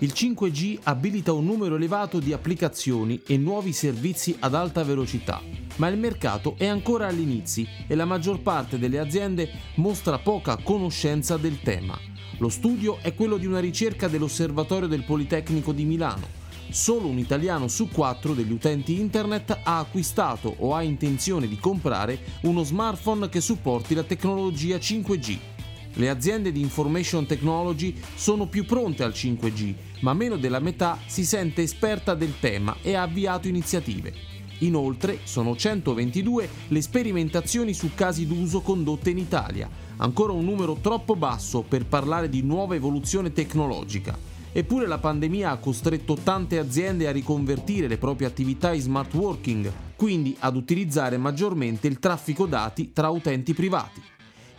Il 5G abilita un numero elevato di applicazioni e nuovi servizi ad alta velocità, ma il mercato è ancora agli inizi e la maggior parte delle aziende mostra poca conoscenza del tema. Lo studio è quello di una ricerca dell'Osservatorio del Politecnico di Milano. Solo un italiano su quattro degli utenti internet ha acquistato o ha intenzione di comprare uno smartphone che supporti la tecnologia 5G. Le aziende di information technology sono più pronte al 5G, ma meno della metà si sente esperta del tema e ha avviato iniziative. Inoltre sono 122 le sperimentazioni su casi d'uso condotte in Italia, ancora un numero troppo basso per parlare di nuova evoluzione tecnologica. Eppure la pandemia ha costretto tante aziende a riconvertire le proprie attività in smart working, quindi ad utilizzare maggiormente il traffico dati tra utenti privati.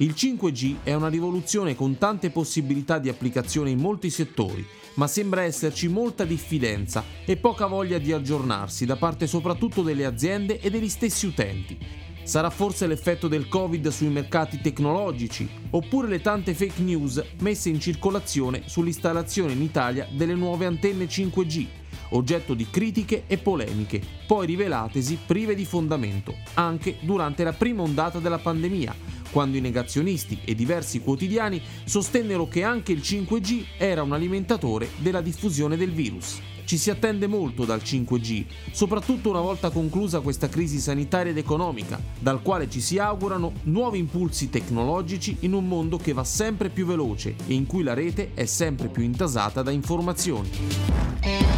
Il 5G è una rivoluzione con tante possibilità di applicazione in molti settori, ma sembra esserci molta diffidenza e poca voglia di aggiornarsi da parte soprattutto delle aziende e degli stessi utenti. Sarà forse l'effetto del Covid sui mercati tecnologici, oppure le tante fake news messe in circolazione sull'installazione in Italia delle nuove antenne 5G, oggetto di critiche e polemiche, poi rivelatesi prive di fondamento, anche durante la prima ondata della pandemia, quando i negazionisti e diversi quotidiani sostennero che anche il 5G era un alimentatore della diffusione del virus. Ci si attende molto dal 5G, soprattutto una volta conclusa questa crisi sanitaria ed economica, dal quale ci si augurano nuovi impulsi tecnologici in un mondo che va sempre più veloce e in cui la rete è sempre più intasata da informazioni.